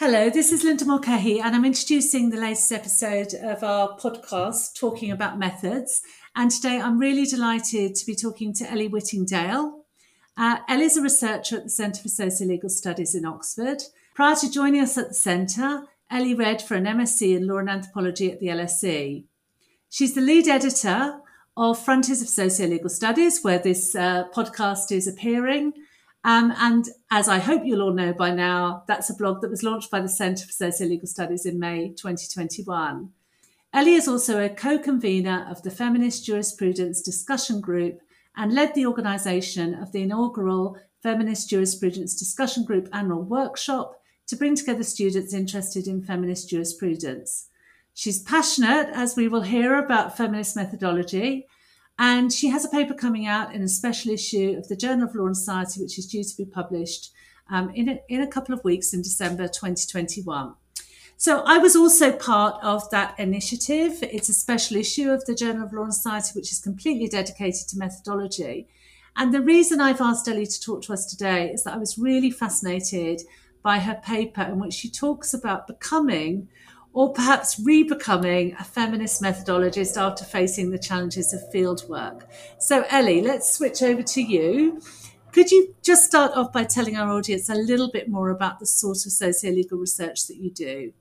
Hello, this is Linda Mulcahy, and I'm introducing the latest episode of our podcast talking about methods. And today I'm really delighted to be talking to Ellie Whittingdale. Uh, is a researcher at the Centre for Sociolegal Studies in Oxford. Prior to joining us at the Centre, Ellie read for an MSc in Law and Anthropology at the LSE. She's the lead editor of Frontiers of Sociolegal Studies, where this uh, podcast is appearing. Um, and as I hope you'll all know by now, that's a blog that was launched by the Centre for Sociolegal Studies in May 2021. Ellie is also a co convenor of the Feminist Jurisprudence Discussion Group and led the organisation of the inaugural Feminist Jurisprudence Discussion Group annual workshop to bring together students interested in feminist jurisprudence. She's passionate, as we will hear, about feminist methodology and she has a paper coming out in a special issue of the Journal of Law and Society, which is due to be published um, in, a, in a couple of weeks in December 2021. So I was also part of that initiative. It's a special issue of the Journal of Law and Society, which is completely dedicated to methodology. And the reason I've asked Ellie to talk to us today is that I was really fascinated by her paper in which she talks about becoming or perhaps re-becoming a feminist methodologist after facing the challenges of fieldwork. So, Ellie, let's switch over to you. Could you just start off by telling our audience a little bit more about the sort of socio-legal research that you do?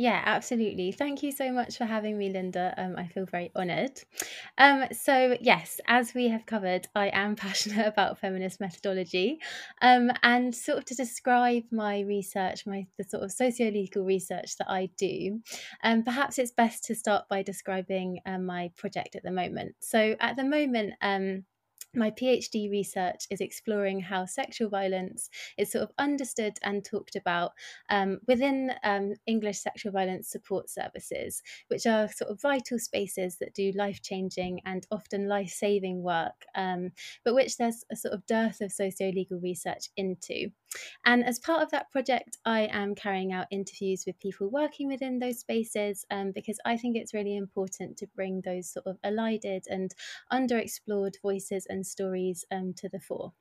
Yeah, absolutely. Thank you so much for having me, Linda. Um, I feel very honoured. Um, so, yes, as we have covered, I am passionate about feminist methodology. Um, and sort of to describe my research, my the sort of socio-legal research that I do, um, perhaps it's best to start by describing um, my project at the moment. So, at the moment, um, my PhD research is exploring how sexual violence is sort of understood and talked about um, within um, English sexual violence support services, which are sort of vital spaces that do life changing and often life saving work, um, but which there's a sort of dearth of socio legal research into. And as part of that project, I am carrying out interviews with people working within those spaces um, because I think it's really important to bring those sort of elided and underexplored voices and stories um, to the fore.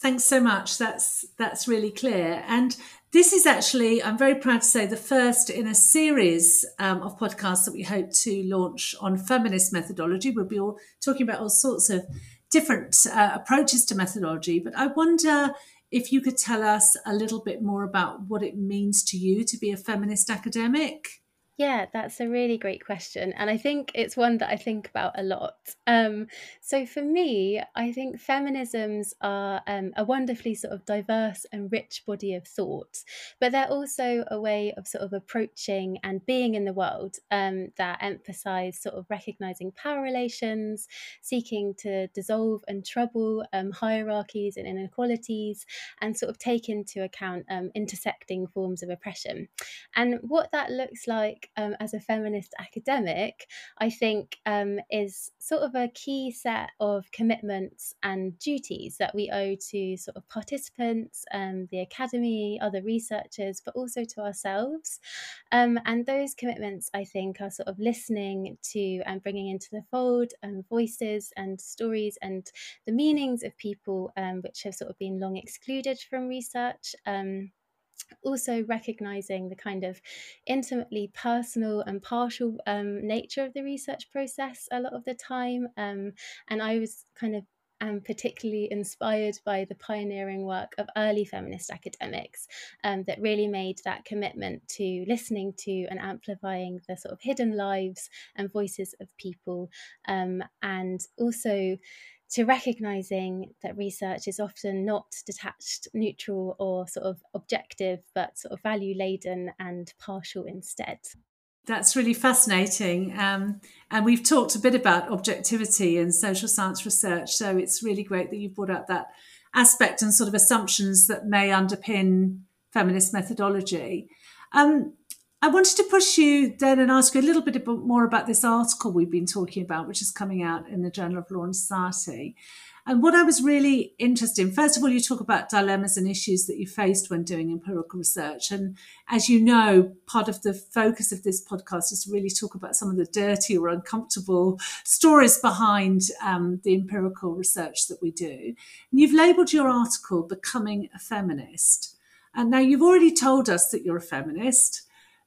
Thanks so much. That's that's really clear. And this is actually, I'm very proud to say, the first in a series um, of podcasts that we hope to launch on feminist methodology. We'll be all talking about all sorts of different uh, approaches to methodology. But I wonder if you could tell us a little bit more about what it means to you to be a feminist academic. Yeah, that's a really great question. And I think it's one that I think about a lot. Um, so for me, I think feminisms are um, a wonderfully sort of diverse and rich body of thought, but they're also a way of sort of approaching and being in the world um, that emphasize sort of recognizing power relations, seeking to dissolve and trouble um, hierarchies and inequalities, and sort of take into account um, intersecting forms of oppression. And what that looks like um, as a feminist academic, I think um, is sort of a key set of commitments and duties that we owe to sort of participants, um, the academy, other researchers, but also to ourselves. Um, and those commitments, I think, are sort of listening to and bringing into the fold um, voices and stories and the meanings of people um, which have sort of been long excluded from research. Um, also recognizing the kind of intimately personal and partial um, nature of the research process a lot of the time. Um, and I was kind of am particularly inspired by the pioneering work of early feminist academics um, that really made that commitment to listening to and amplifying the sort of hidden lives and voices of people um, and also to recognizing that research is often not detached, neutral, or sort of objective, but sort of value laden and partial instead. That's really fascinating. Um, and we've talked a bit about objectivity in social science research. So it's really great that you brought up that aspect and sort of assumptions that may underpin feminist methodology. Um, I wanted to push you then and ask you a little bit more about this article we've been talking about, which is coming out in the Journal of Law and Society. And what I was really interested in, first of all, you talk about dilemmas and issues that you faced when doing empirical research. And as you know, part of the focus of this podcast is to really talk about some of the dirty or uncomfortable stories behind um, the empirical research that we do. And you've labeled your article Becoming a Feminist. And now you've already told us that you're a feminist.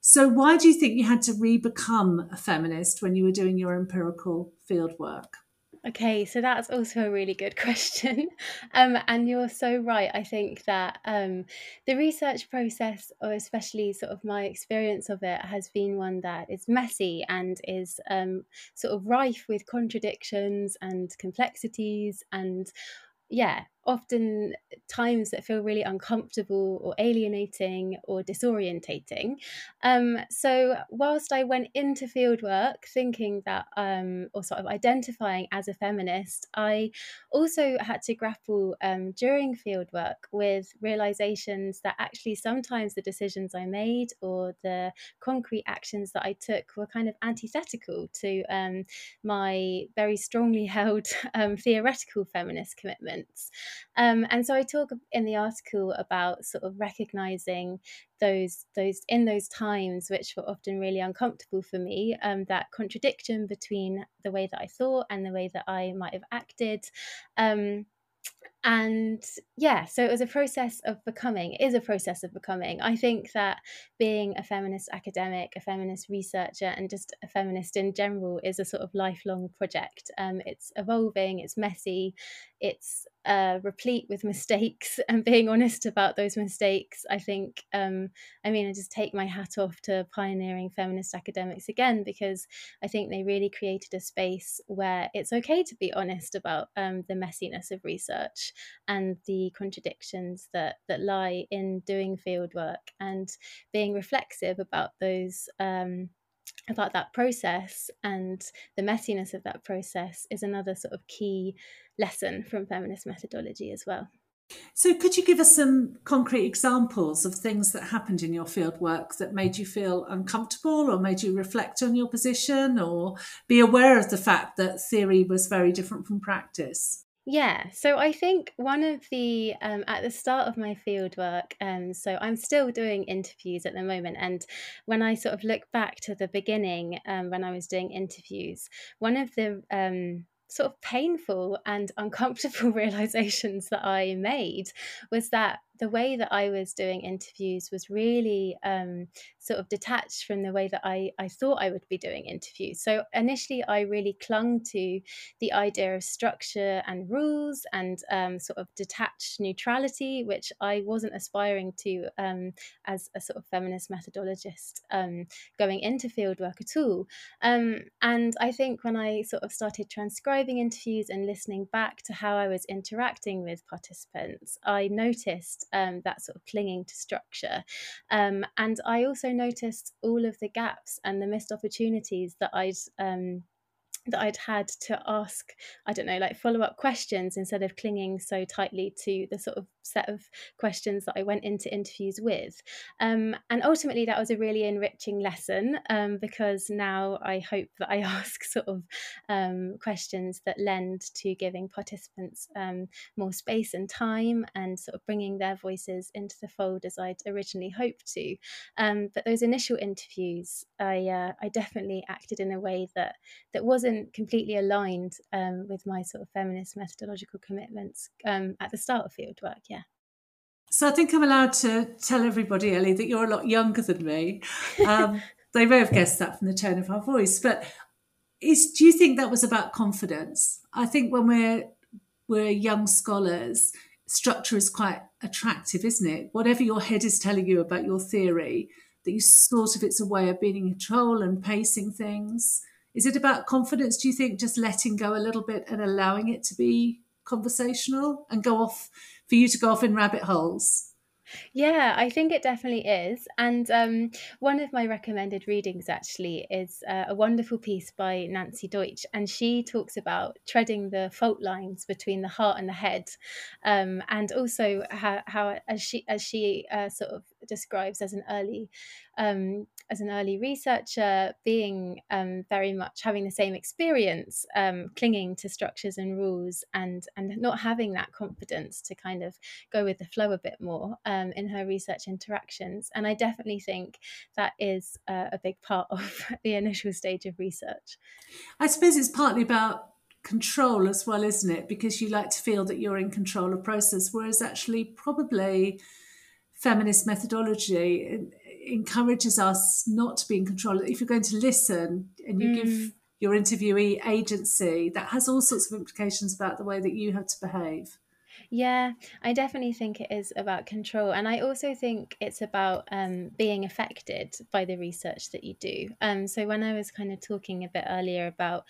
So why do you think you had to re become a feminist when you were doing your empirical field work? Okay, so that's also a really good question. Um, and you're so right. I think that um, the research process, or especially sort of my experience of it, has been one that is messy and is um, sort of rife with contradictions and complexities and yeah, often times that feel really uncomfortable or alienating or disorientating. Um, so, whilst I went into fieldwork thinking that, um, or sort of identifying as a feminist, I also had to grapple um, during fieldwork with realizations that actually sometimes the decisions I made or the concrete actions that I took were kind of antithetical to um, my very strongly held um, theoretical feminist commitments. Um, and so I talk in the article about sort of recognizing those those in those times which were often really uncomfortable for me um, that contradiction between the way that I thought and the way that I might have acted. Um, and yeah so it was a process of becoming is a process of becoming. I think that being a feminist academic a feminist researcher and just a feminist in general is a sort of lifelong project. Um, it's evolving it's messy it's uh, replete with mistakes and being honest about those mistakes. I think, um, I mean, I just take my hat off to pioneering feminist academics again because I think they really created a space where it's okay to be honest about um, the messiness of research and the contradictions that that lie in doing field work and being reflexive about those. Um, about that process and the messiness of that process is another sort of key lesson from feminist methodology as well. So, could you give us some concrete examples of things that happened in your field work that made you feel uncomfortable or made you reflect on your position or be aware of the fact that theory was very different from practice? Yeah, so I think one of the um, at the start of my field work, um, so I'm still doing interviews at the moment, and when I sort of look back to the beginning um, when I was doing interviews, one of the um, sort of painful and uncomfortable realizations that I made was that the way that I was doing interviews was really um, sort of detached from the way that I, I thought I would be doing interviews. So initially, I really clung to the idea of structure and rules and um, sort of detached neutrality, which I wasn't aspiring to um, as a sort of feminist methodologist um, going into fieldwork at all. Um, and I think when I sort of started transcribing interviews and listening back to how I was interacting with participants, I noticed um, that sort of clinging to structure. Um, and I also noticed all of the gaps and the missed opportunities that I'd um, that I'd had to ask, I don't know, like follow up questions instead of clinging so tightly to the sort of set of questions that I went into interviews with. Um, and ultimately, that was a really enriching lesson um, because now I hope that I ask sort of um, questions that lend to giving participants um, more space and time and sort of bringing their voices into the fold as I'd originally hoped to. Um, but those initial interviews, I, uh, I definitely acted in a way that, that wasn't wasn't completely aligned um, with my sort of feminist methodological commitments um, at the start of fieldwork. Yeah. So I think I'm allowed to tell everybody, Ellie, that you're a lot younger than me. Um, they may have guessed that from the tone of our voice, but is do you think that was about confidence? I think when we're we're young scholars, structure is quite attractive, isn't it? Whatever your head is telling you about your theory, that you sort of it's a way of being in control and pacing things. Is it about confidence, do you think, just letting go a little bit and allowing it to be conversational and go off for you to go off in rabbit holes? Yeah, I think it definitely is. And um, one of my recommended readings actually is uh, a wonderful piece by Nancy Deutsch, and she talks about treading the fault lines between the heart and the head, um, and also how, how, as she as she uh, sort of describes as an early um, as an early researcher, being um, very much having the same experience, um, clinging to structures and rules, and and not having that confidence to kind of go with the flow a bit more um, in her research interactions. And I definitely think that is uh, a big part of the initial stage of research. I suppose it's partly about control as well, isn't it? Because you like to feel that you're in control of process, whereas actually probably feminist methodology encourages us not to be in control. If you're going to listen and you mm. give your interviewee agency, that has all sorts of implications about the way that you have to behave. Yeah, I definitely think it is about control. And I also think it's about um, being affected by the research that you do. Um, so, when I was kind of talking a bit earlier about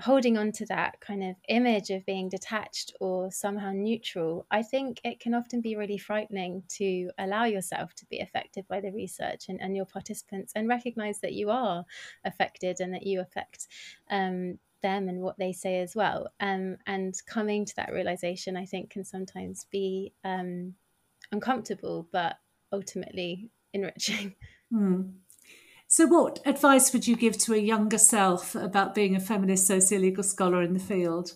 holding on to that kind of image of being detached or somehow neutral, I think it can often be really frightening to allow yourself to be affected by the research and, and your participants and recognize that you are affected and that you affect um, them and what they say as well. Um, and coming to that realization, I think, can sometimes be um, uncomfortable, but ultimately enriching. Mm. So, what advice would you give to a younger self about being a feminist sociolegal scholar in the field?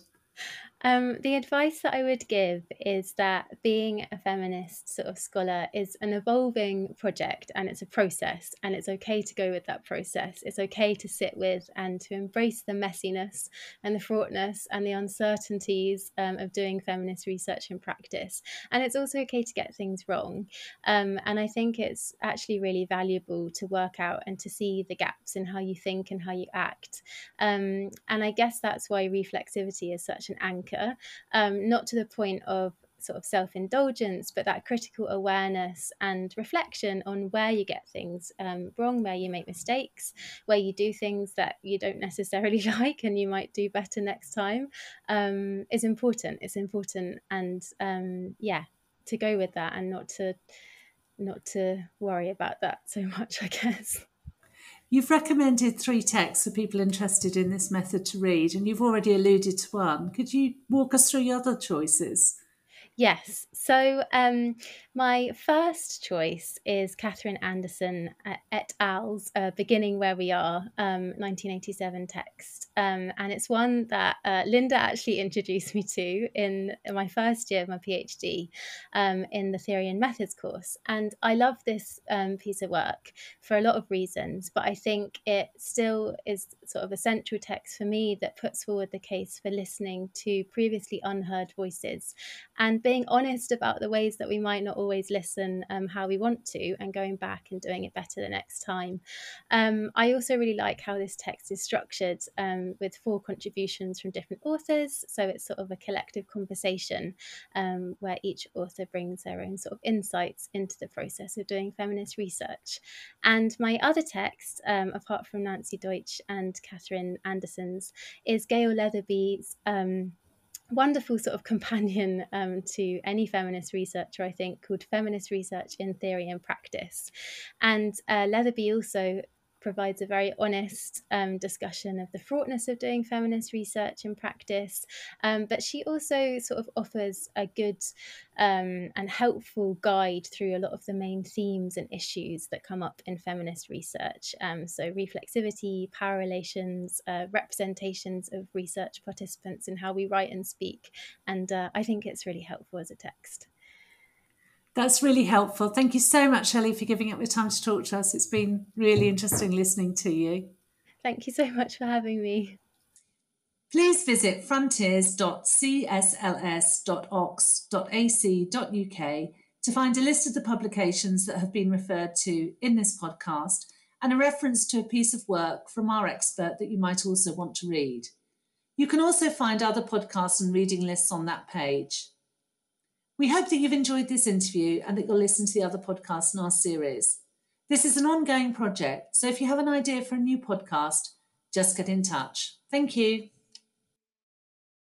Um, the advice that I would give is that being a feminist sort of scholar is an evolving project and it's a process, and it's okay to go with that process. It's okay to sit with and to embrace the messiness and the fraughtness and the uncertainties um, of doing feminist research and practice. And it's also okay to get things wrong. Um, and I think it's actually really valuable to work out and to see the gaps in how you think and how you act. Um, and I guess that's why reflexivity is such an anchor thinker, um, not to the point of sort of self indulgence, but that critical awareness and reflection on where you get things um, wrong, where you make mistakes, where you do things that you don't necessarily like and you might do better next time um, is important. It's important, and um, yeah, to go with that and not to not to worry about that so much, I guess. You've recommended three texts for people interested in this method to read, and you've already alluded to one. Could you walk us through your other choices? Yes. So um, my first choice is Kathryn Anderson et al.'s uh, Beginning Where We Are, um, 1987 text. Um, and it's one that uh, Linda actually introduced me to in, in my first year of my PhD um, in the Theory and Methods course. And I love this um, piece of work for a lot of reasons, but I think it still is sort of a central text for me that puts forward the case for listening to previously unheard voices and being honest about the ways that we might not always listen um, how we want to and going back and doing it better the next time. Um, I also really like how this text is structured um, with four contributions from different authors. So it's sort of a collective conversation um, where each author brings their own sort of insights into the process of doing feminist research. And my other text, um, apart from Nancy Deutsch and Kathryn Anderson's, is Gail Letherby's. Um, wonderful sort of companion um, to any feminist researcher, I think, called Feminist Research in Theory and Practice. And uh, Letherby also provides a very honest um, discussion of the fraughtness of doing feminist research and practice. Um, but she also sort of offers a good um, and helpful guide through a lot of the main themes and issues that come up in feminist research. Um, so, reflexivity, power relations, uh, representations of research participants, and how we write and speak. And uh, I think it's really helpful as a text. That's really helpful. Thank you so much, Ellie, for giving up your time to talk to us. It's been really interesting listening to you. Thank you so much for having me. Please visit frontiers.csls.ox.ac.uk to find a list of the publications that have been referred to in this podcast and a reference to a piece of work from our expert that you might also want to read. You can also find other podcasts and reading lists on that page. We hope that you've enjoyed this interview and that you'll listen to the other podcasts in our series. This is an ongoing project, so if you have an idea for a new podcast, just get in touch. Thank you.